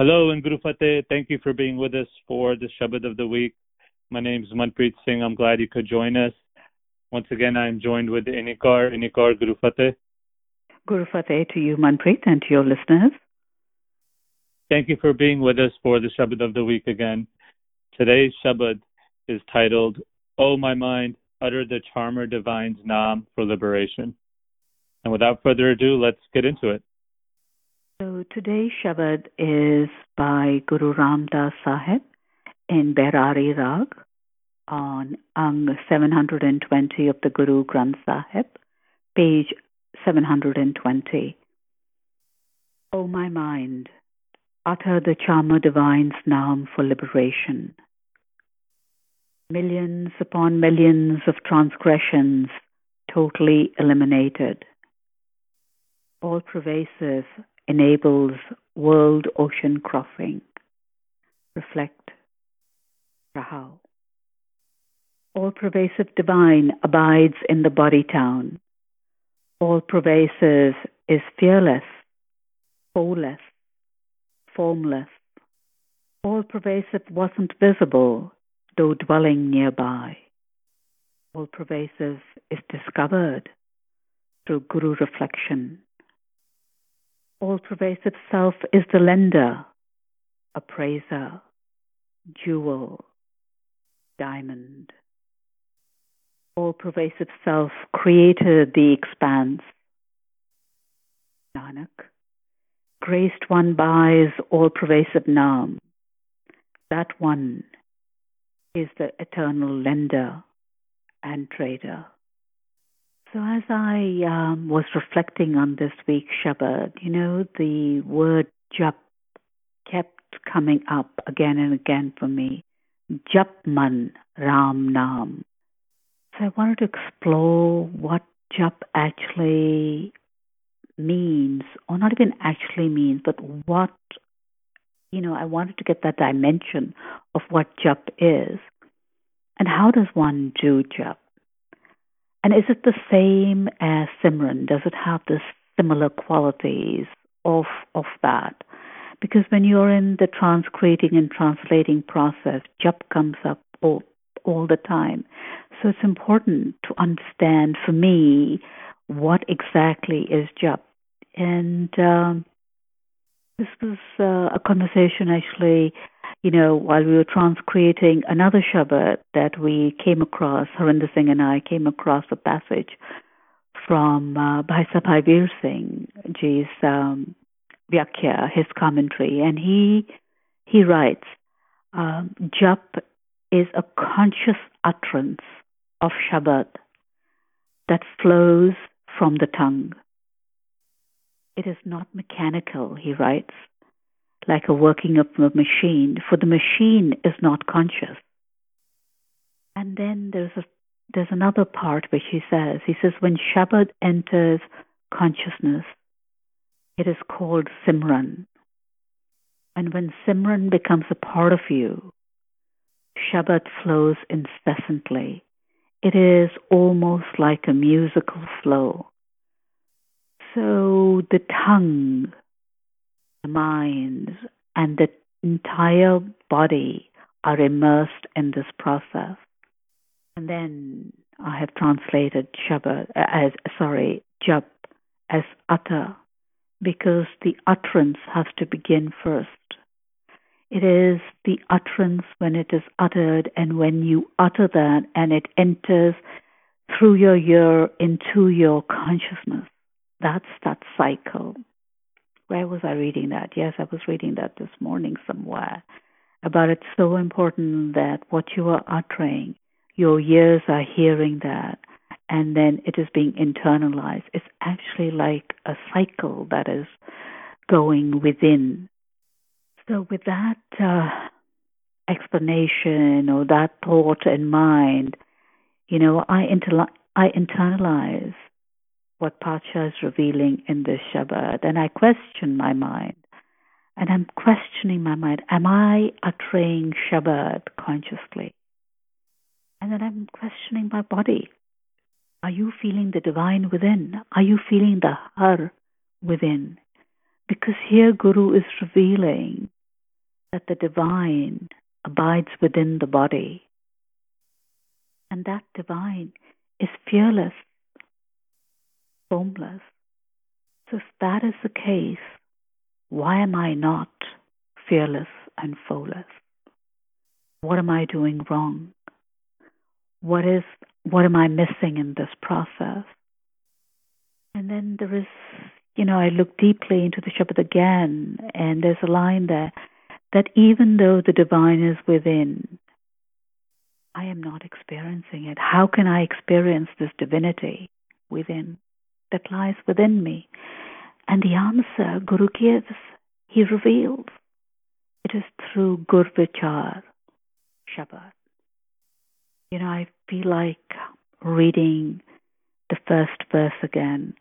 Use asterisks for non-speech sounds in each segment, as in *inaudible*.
Hello and Guru Fateh. Thank you for being with us for the Shabad of the week. My name is Manpreet Singh. I'm glad you could join us. Once again, I am joined with Inni Kaur. Inikar Guru Fateh. Guru Fateh to you, Manpreet, and to your listeners. Thank you for being with us for the Shabad of the week again. Today's Shabad is titled, O my mind, utter the charmer divine's Naam for liberation. And without further ado, let's get into it. So today's Shabad is by Guru Ram Das Sahib in Bairari Rag on um, Ang 720 of the Guru Granth Sahib, page 720. O my mind, utter the Charmer Divine's Naam for liberation. Millions upon millions of transgressions totally eliminated. All pervasive enables world ocean crossing. Reflect. All pervasive divine abides in the body town. All pervasive is fearless, formless. All pervasive wasn't visible, though dwelling nearby. All pervasive is discovered through Guru reflection. All pervasive self is the lender, appraiser, jewel, diamond. All pervasive self created the expanse. Nanak, graced one buys all pervasive Naam. That one is the eternal lender and trader. So as I um, was reflecting on this week's Shabad, you know, the word Jap kept coming up again and again for me. Japman Ram Nam. So I wanted to explore what Jap actually means, or not even actually means, but what, you know, I wanted to get that dimension of what Jap is. And how does one do Jap? And is it the same as Simran? Does it have the similar qualities of of that? Because when you're in the transcreating and translating process, jap comes up all, all the time. So it's important to understand for me what exactly is jap. And um, this was uh, a conversation actually you know, while we were transcreating another Shabad that we came across, Harinder Singh and I came across a passage from uh, Bhai Veer Singh Ji's um, Vyakhya, his commentary, and he he writes, um, Jap is a conscious utterance of Shabad that flows from the tongue. It is not mechanical, he writes like a working of a machine, for the machine is not conscious. And then there's a there's another part which he says. He says when Shabad enters consciousness, it is called Simran. And when Simran becomes a part of you, Shabad flows incessantly. It is almost like a musical flow. So the tongue the mind and the entire body are immersed in this process. And then I have translated Shabad uh, as sorry, Jap as utter because the utterance has to begin first. It is the utterance when it is uttered and when you utter that and it enters through your ear into your consciousness. That's that cycle where was I reading that? Yes, I was reading that this morning somewhere. About it's so important that what you are uttering, your ears are hearing that, and then it is being internalized. It's actually like a cycle that is going within. So, with that uh, explanation or that thought in mind, you know, I, inter- I internalize what Pacha is revealing in this Shabad. And I question my mind. And I'm questioning my mind. Am I uttering Shabad consciously? And then I'm questioning my body. Are you feeling the divine within? Are you feeling the Har within? Because here Guru is revealing that the divine abides within the body. And that divine is fearless, formless. So, if that is the case, why am I not fearless and formless? What am I doing wrong? What is what am I missing in this process? And then there is, you know, I look deeply into the Shabad again, and there's a line there that even though the divine is within, I am not experiencing it. How can I experience this divinity within that lies within me? And the answer Guru gives, he reveals. It is through Gurvichar Shabad. You know, I feel like reading the first verse again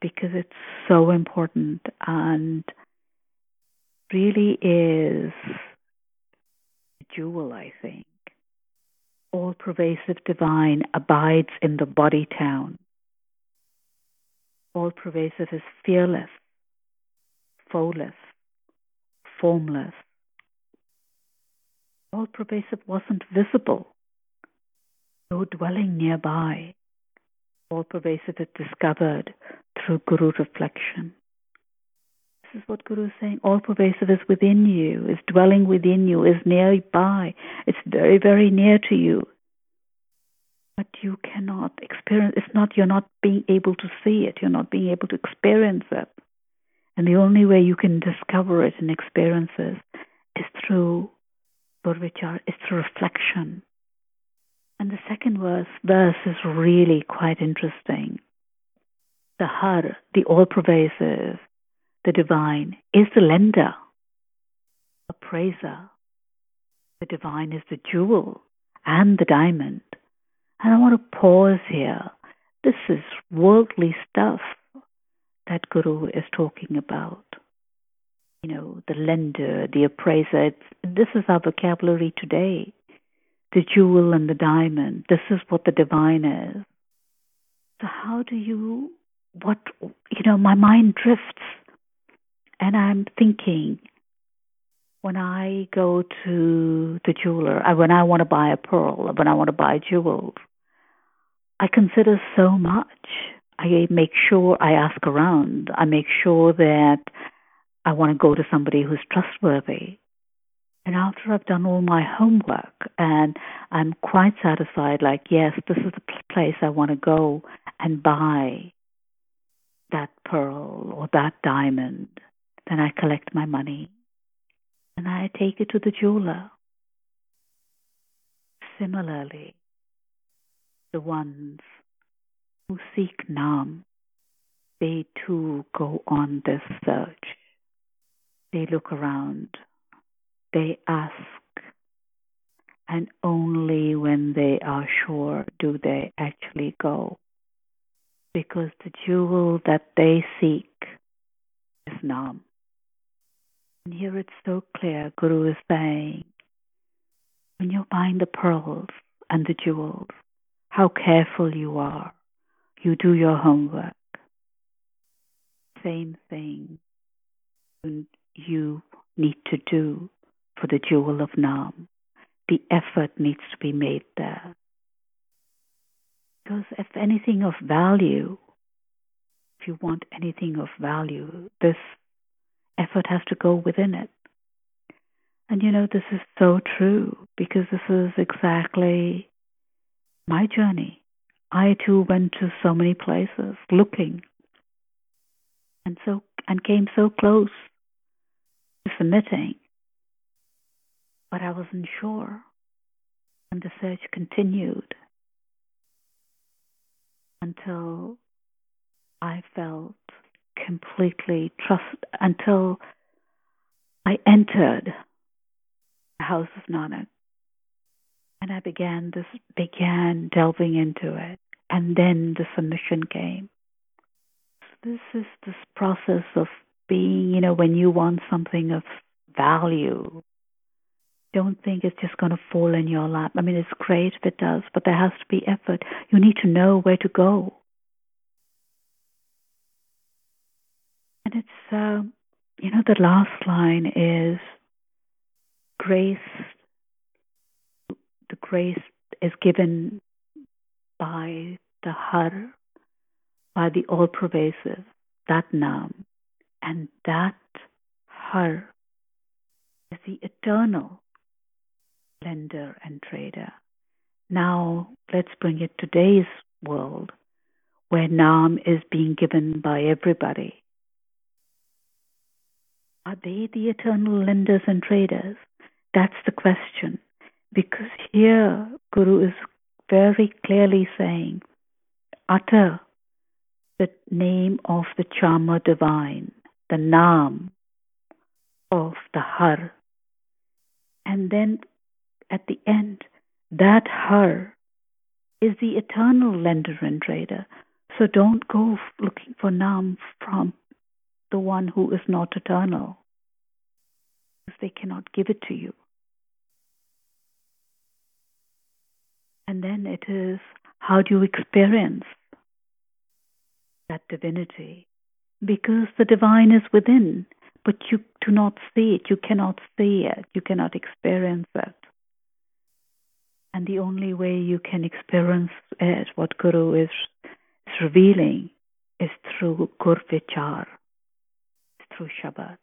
because it's so important and really is a jewel, I think. All pervasive divine abides in the body town. All pervasive is fearless, foeless, formless. All pervasive wasn't visible, no dwelling nearby. All pervasive is discovered through Guru reflection. This is what Guru is saying. All pervasive is within you, is dwelling within you, is nearby. It's very, very near to you. But you cannot experience it's not you're not being able to see it, you're not being able to experience it. And the only way you can discover it and experience it is through Gurvichar, is through reflection. And the second verse, verse is really quite interesting. The Har, the all pervasive, the divine, is the lender, appraiser. The divine is the jewel and the diamond. And I want to pause here. This is worldly stuff that Guru is talking about. You know, the lender, the appraiser. This is our vocabulary today. The jewel and the diamond. This is what the divine is. So, how do you, what, you know, my mind drifts and I'm thinking, when I go to the jeweler, when I want to buy a pearl, when I want to buy jewels, I consider so much. I make sure I ask around. I make sure that I want to go to somebody who's trustworthy. And after I've done all my homework and I'm quite satisfied, like, yes, this is the place I want to go and buy that pearl or that diamond, then I collect my money and I take it to the jeweler. Similarly, the ones who seek Nam, they too go on this search. They look around, they ask, and only when they are sure do they actually go. Because the jewel that they seek is Nam. And here it's so clear, Guru is saying, when you find the pearls and the jewels, how careful you are. You do your homework. Same thing you need to do for the jewel of Nam. The effort needs to be made there. Because if anything of value, if you want anything of value, this effort has to go within it. And you know, this is so true because this is exactly my journey. I too went to so many places looking and so and came so close to submitting. But I wasn't sure. And the search continued until I felt completely trust until I entered the house of Nanak. And I began this began delving into it. And then the submission came. This is this process of being, you know, when you want something of value, don't think it's just going to fall in your lap. I mean, it's great if it does, but there has to be effort. You need to know where to go. And it's, uh, you know, the last line is grace the grace is given by the Har, by the all pervasive, that Nam. And that Har is the eternal lender and trader. Now let's bring it to today's world where Nam is being given by everybody. Are they the eternal lenders and traders? That's the question. Because here Guru is very clearly saying, utter the name of the charmer divine, the Nam of the Har. And then at the end, that Har is the eternal lender and trader. So don't go looking for Nam from the one who is not eternal, they cannot give it to you. And then it is how do you experience that divinity? Because the divine is within, but you do not see it, you cannot see it, you cannot experience it. And the only way you can experience it, what Guru is, is revealing, is through Gur through Shabad.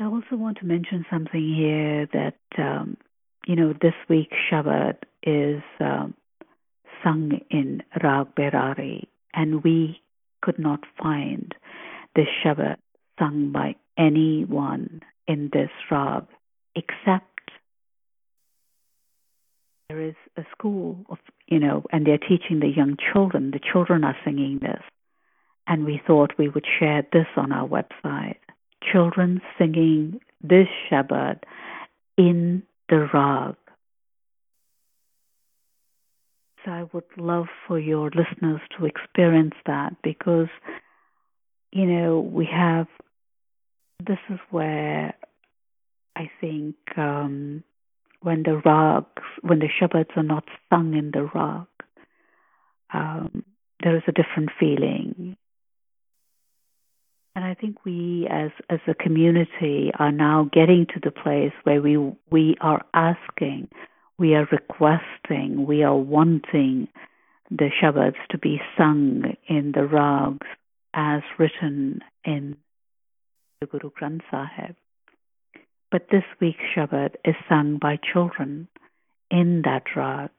I also want to mention something here that, um, you know, this week's Shabad is um, sung in Rag Bairari, and we could not find this Shabad sung by anyone in this Rag except there is a school of, you know, and they're teaching the young children. The children are singing this. And we thought we would share this on our website children singing this Shabad in the Rag. So I would love for your listeners to experience that because, you know, we have, this is where I think um, when the rags, when the Shabads are not sung in the Rag, um, there is a different feeling. And I think we as as a community are now getting to the place where we we are asking, we are requesting, we are wanting the Shabads to be sung in the rags as written in the Guru Granth Sahib. But this week's Shabad is sung by children in that rag,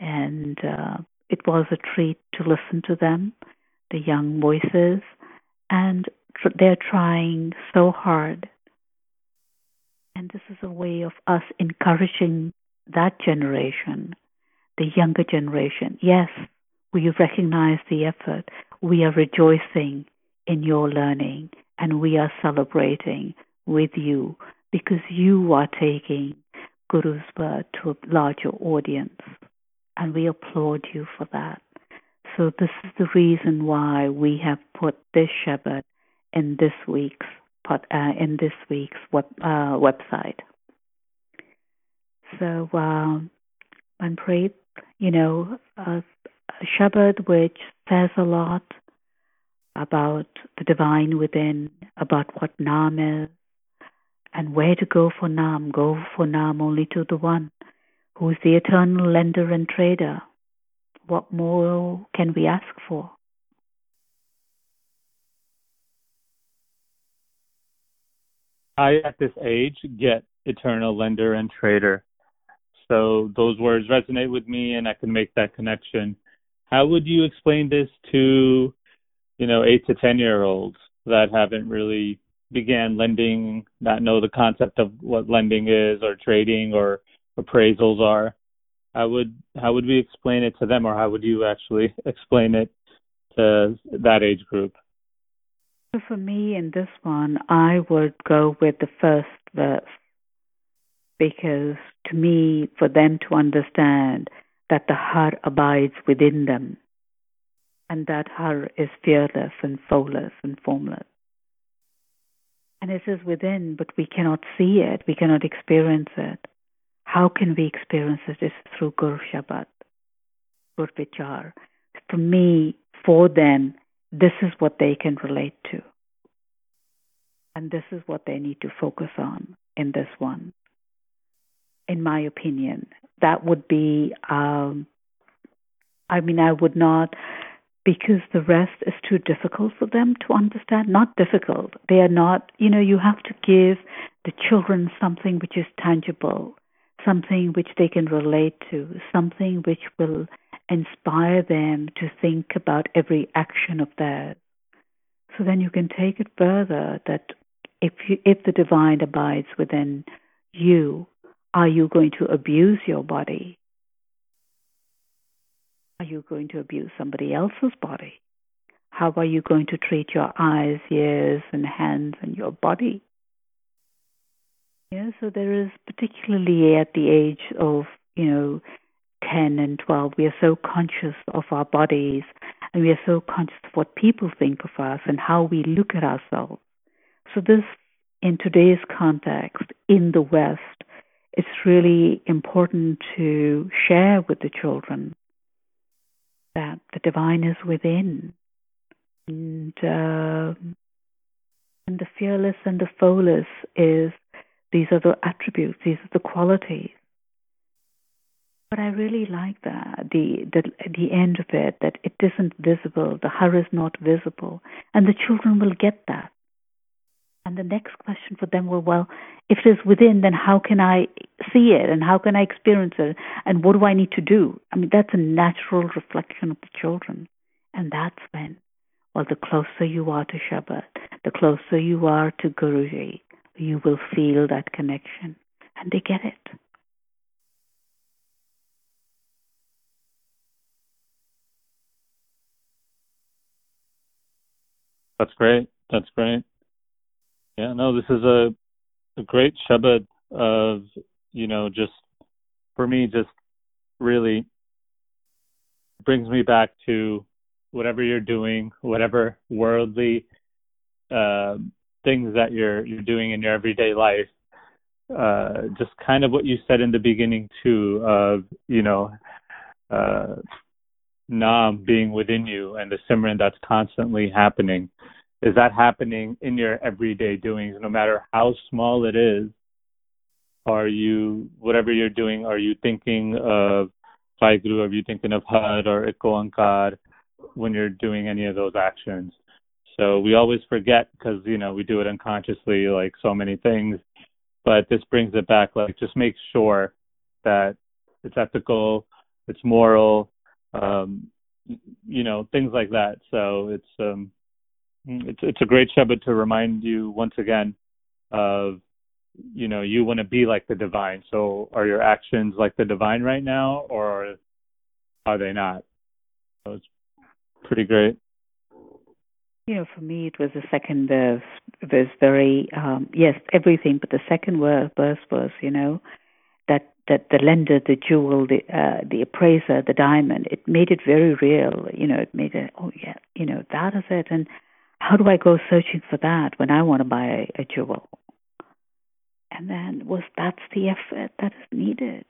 and uh, it was a treat to listen to them, the young voices, and they're trying so hard. And this is a way of us encouraging that generation, the younger generation. Yes, we recognize the effort. We are rejoicing in your learning and we are celebrating with you because you are taking Guru's word to a larger audience. And we applaud you for that. So this is the reason why we have put this Shabad in this week's uh, in this week's web, uh, website. So um, Manpreet, you know, a, Shabad which says a lot about the divine within, about what Nam is, and where to go for Nam. Go for Nam only to the one who is the eternal lender and trader. What more can we ask for? I, at this age, get eternal lender and trader. So those words resonate with me and I can make that connection. How would you explain this to, you know, eight to 10 year olds that haven't really began lending, not know the concept of what lending is or trading or appraisals are? How would, how would we explain it to them or how would you actually *laughs* explain it to that age group? For me, in this one, I would go with the first verse because to me, for them to understand that the Har abides within them and that Har is fearless and soulless and formless. And it is within, but we cannot see it, we cannot experience it. How can we experience it? It's through Gur Shabad, Vichar. For me, for them, this is what they can relate to. And this is what they need to focus on in this one. In my opinion, that would be, um, I mean, I would not, because the rest is too difficult for them to understand. Not difficult. They are not, you know, you have to give the children something which is tangible, something which they can relate to, something which will inspire them to think about every action of theirs. So then you can take it further that if you, if the divine abides within you, are you going to abuse your body? Are you going to abuse somebody else's body? How are you going to treat your eyes, ears, and hands and your body? Yeah, so there is particularly at the age of, you know, 10 and 12, we are so conscious of our bodies and we are so conscious of what people think of us and how we look at ourselves. So, this, in today's context, in the West, it's really important to share with the children that the divine is within. And, uh, and the fearless and the flawless is these are the attributes, these are the qualities but I really like that the the the end of it that it isn't visible, the Har is not visible, and the children will get that. And the next question for them will, well, if it is within, then how can I see it, and how can I experience it, and what do I need to do? I mean, that's a natural reflection of the children, and that's when, well, the closer you are to Shabad, the closer you are to Guruji, you will feel that connection, and they get it. That's great. That's great. Yeah, no, this is a a great Shabad of you know just for me just really brings me back to whatever you're doing, whatever worldly uh, things that you're you're doing in your everyday life. Uh, just kind of what you said in the beginning too, of you know, uh, Nam being within you and the Simran that's constantly happening. Is that happening in your everyday doings, no matter how small it is? Are you, whatever you're doing, are you thinking of Vaheguru? Are you thinking of Har or Ek Onkar when you're doing any of those actions? So we always forget because, you know, we do it unconsciously, like so many things. But this brings it back, like, just make sure that it's ethical, it's moral, um, you know, things like that. So it's um, it's it's a great Shabad to remind you once again of you know you want to be like the divine. So are your actions like the divine right now, or are they not? It's pretty great. You know, for me, it was the second verse was very um, yes, everything, but the second verse was you know that that the lender, the jewel, the uh, the appraiser, the diamond, it made it very real. You know, it made it. Oh yeah, you know that is it. And how do I go searching for that when I want to buy a, a jewel? And then was that's the effort that is needed.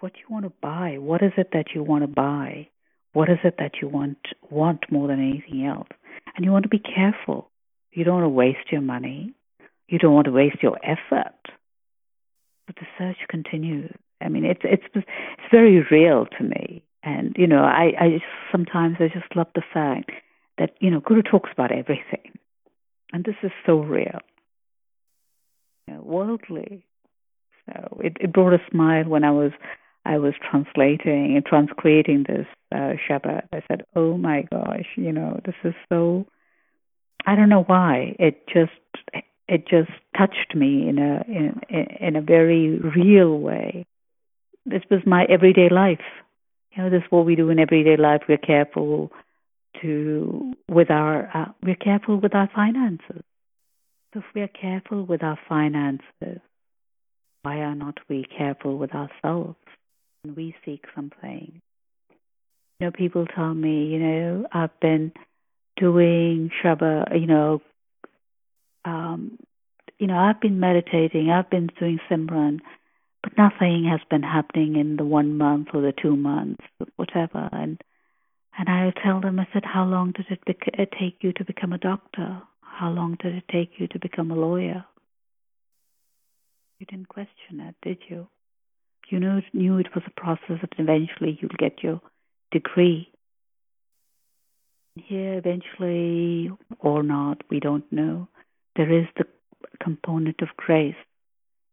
What you want to buy? What is it that you want to buy? What is it that you want want more than anything else? And you want to be careful. You don't want to waste your money. You don't want to waste your effort but the search continues. I mean, it's it's it's very real to me, and you know, I I sometimes I just love the fact that you know Guru talks about everything, and this is so real, worldly. So it it brought a smile when I was I was translating and transcreating this uh, Shabad. I said, "Oh my gosh, you know, this is so." I don't know why it just it just touched me in a in, in a very real way. This was my everyday life. You know, this is what we do in everyday life. We're careful to with our uh, we're careful with our finances. If we're careful with our finances, why are not we careful with ourselves when we seek something? You know, people tell me, you know, I've been doing Shabad, you know, um, you know, I've been meditating, I've been doing Simran, but nothing has been happening in the one month or the two months, whatever. And and I tell them, I said, how long did it, bec- it take you to become a doctor? How long did it take you to become a lawyer? You didn't question it, did you? You knew, knew it was a process that eventually you'll get your degree. Here, eventually, or not, we don't know. There is the component of grace.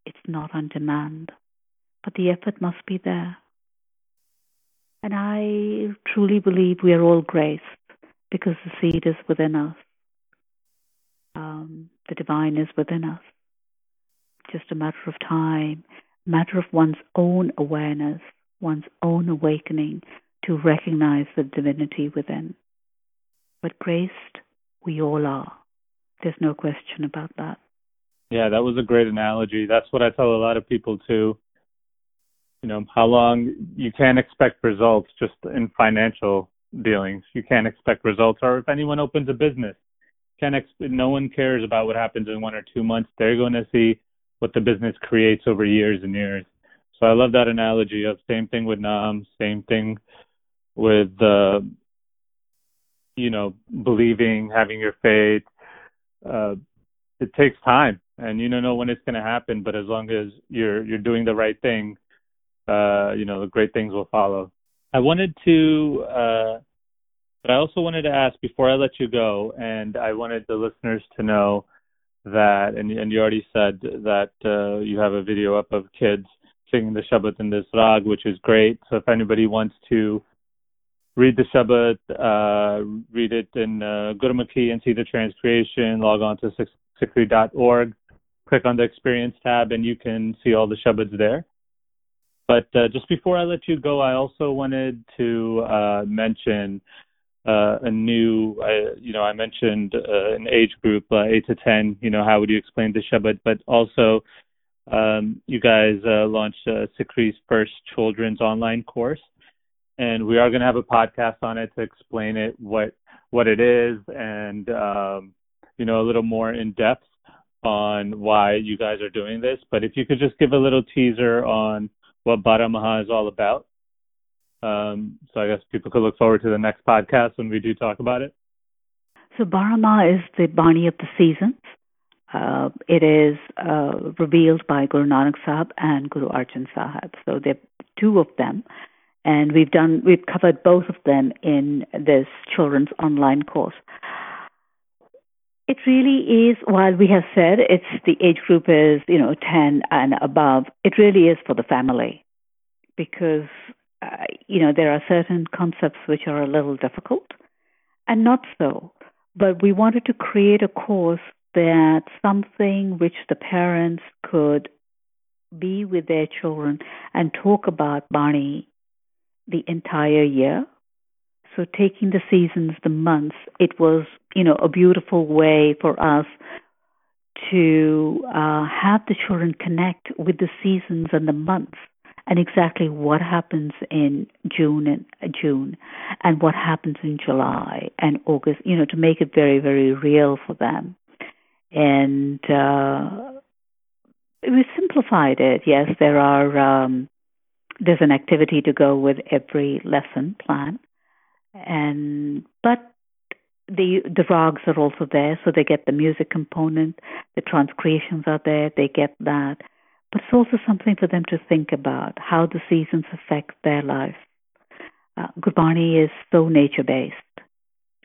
It's not on demand, but the effort must be there. And I truly believe we are all graced because the seed is within us. Um, the divine is within us. Just a matter of time, matter of one's own awareness, one's own awakening to recognize the divinity within. But graced, we all are. There's no question about that. Yeah, that was a great analogy. That's what I tell a lot of people too. You know, how long you can't expect results just in financial dealings. You can't expect results, or if anyone opens a business, can no one cares about what happens in one or two months. They're going to see what the business creates over years and years. So I love that analogy of same thing with Nam, same thing with uh, you know believing, having your faith. Uh, it takes time, and you don't know when it's going to happen. But as long as you're you're doing the right thing, uh, you know the great things will follow. I wanted to, uh, but I also wanted to ask before I let you go, and I wanted the listeners to know that, and, and you already said that uh, you have a video up of kids singing the Shabad in this rag, which is great. So if anybody wants to read the Shabad, uh, read it in uh, Gurmukhi and see the transcreation, log on to sikhri.org, click on the experience tab, and you can see all the Shabads there. But uh, just before I let you go, I also wanted to uh, mention uh, a new, uh, you know, I mentioned uh, an age group, uh, 8 to 10, you know, how would you explain the Shabad? But also, um, you guys uh, launched uh, SikhRI's first children's online course and we are going to have a podcast on it to explain it what what it is and um, you know a little more in depth on why you guys are doing this. But if you could just give a little teaser on what Baramaha is all about, um, so I guess people could look forward to the next podcast when we do talk about it. So Barama is the Bani of the seasons. Uh, it is uh, revealed by Guru Nanak Sahib and Guru Arjan Sahib. So there are two of them and we've done we've covered both of them in this children's online course. It really is, while we have said it's the age group is, you know, 10 and above, it really is for the family because, uh, you know, there are certain concepts which are a little difficult and not so. But we wanted to create a course that something which the parents could be with their children and talk about Bani the entire year. So taking the seasons, the months, it was, you know, a beautiful way for us to uh, have the children connect with the seasons and the months and exactly what happens in June and uh, June and what happens in July and August, you know, to make it very, very real for them. And uh, we simplified it. Yes, there are um, there's an activity to go with every lesson plan and but the the rags are also there so they get the music component the transcreations are there they get that but it's also something for them to think about how the seasons affect their life. Uh, gurbani is so nature based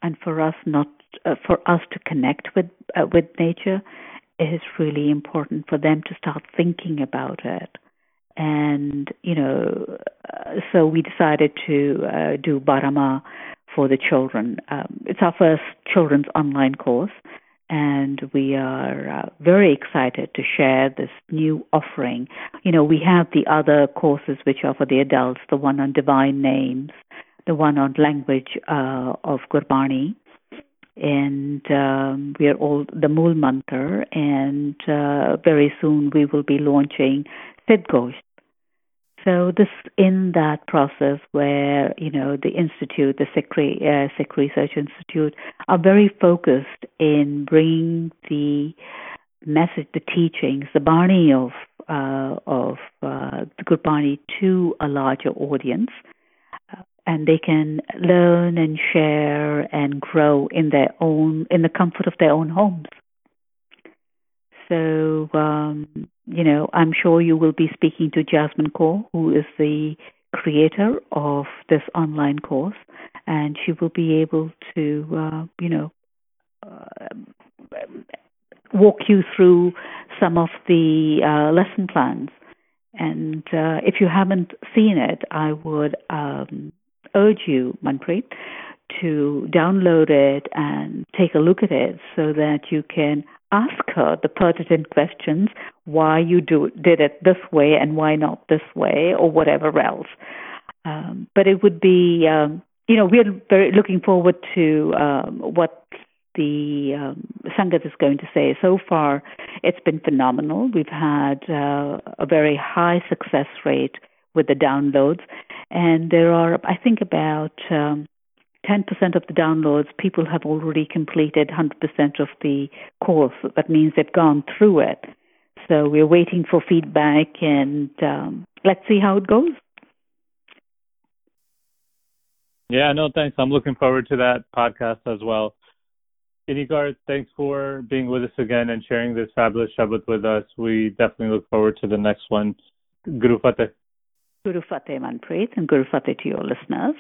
and for us not uh, for us to connect with uh, with nature is really important for them to start thinking about it. And you know, uh, so we decided to uh, do Barama for the children. Um, it's our first children's online course, and we are uh, very excited to share this new offering. You know, we have the other courses which are for the adults, the one on divine names, the one on language uh, of Gurbani, and um, we are all the Mool Mantar, and uh, very soon we will be launching Sidh Gosht, so this in that process where you know the institute, the SikhRI, uh, Sikh Research Institute, are very focused in bringing the message, the teachings, the Bani of uh, of uh, the Gurbani to a larger audience. Uh, and they can learn and share and grow in their own in the comfort of their own homes. So, um, you know, I'm sure you will be speaking to Jasmine Kaur, who is the creator of this online course, and she will be able to, uh, you know, uh, walk you through some of the uh, lesson plans. And uh, if you haven't seen it, I would um, urge you, Manpreet, to download it and take a look at it so that you can ask her the pertinent questions why you do did it this way and why not this way or whatever else. Um, but it would be, um, you know, we're very looking forward to um, what the um, Sangat is going to say. So far, it's been phenomenal. We've had uh, a very high success rate with the downloads, and there are, I think, about um, 10% of the downloads, people have already completed 100% of the course. That means they've gone through it. So we're waiting for feedback and um, let's see how it goes. Yeah, no, thanks. I'm looking forward to that podcast as well. Inni Kaur, thanks for being with us again and sharing this fabulous Shabad with us. We definitely look forward to the next one. Guru Fateh. Guru Fateh Manpreet and Guru Fateh to your listeners.